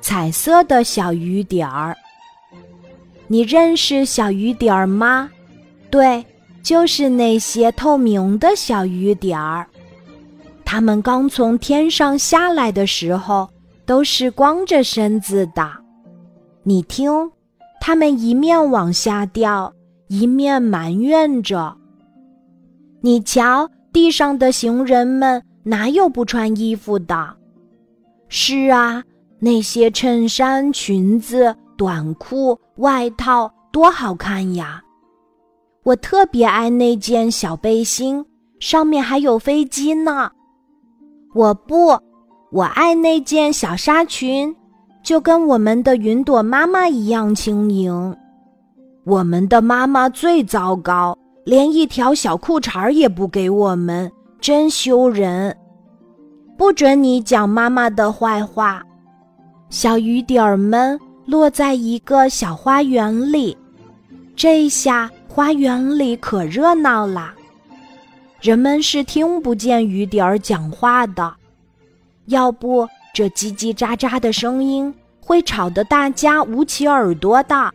彩色的小雨点儿。你认识小雨点儿吗？对，就是那些透明的小雨点儿。它们刚从天上下来的时候，都是光着身子的。你听，它们一面往下掉，一面埋怨着。你瞧，地上的行人们哪有不穿衣服的？是啊，那些衬衫、裙子、短裤、外套多好看呀！我特别爱那件小背心，上面还有飞机呢。我不，我爱那件小纱裙，就跟我们的云朵妈妈一样轻盈。我们的妈妈最糟糕，连一条小裤衩也不给我们，真羞人！不准你讲妈妈的坏话。小雨点儿们落在一个小花园里，这下花园里可热闹啦。人们是听不见雨点儿讲话的，要不这叽叽喳喳的声音会吵得大家捂起耳朵的。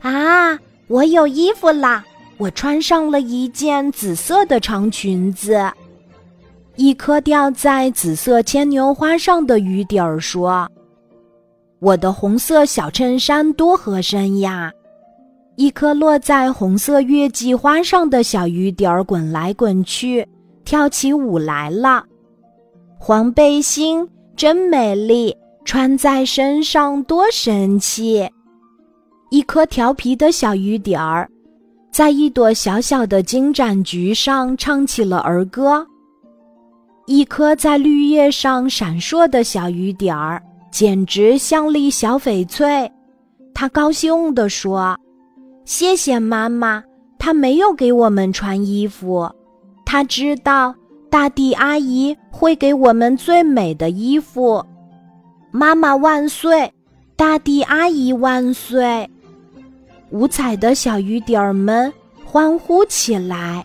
啊，我有衣服啦！我穿上了一件紫色的长裙子。一颗掉在紫色牵牛花上的雨点儿说：“我的红色小衬衫多合身呀！”一颗落在红色月季花上的小雨点儿滚来滚去，跳起舞来了。黄背心真美丽，穿在身上多神气。一颗调皮的小雨点儿，在一朵小小的金盏菊上唱起了儿歌。一颗在绿叶上闪烁的小雨点儿，简直像粒小翡翠。他高兴地说。谢谢妈妈，她没有给我们穿衣服。她知道大地阿姨会给我们最美的衣服。妈妈万岁，大地阿姨万岁！五彩的小雨点儿们欢呼起来。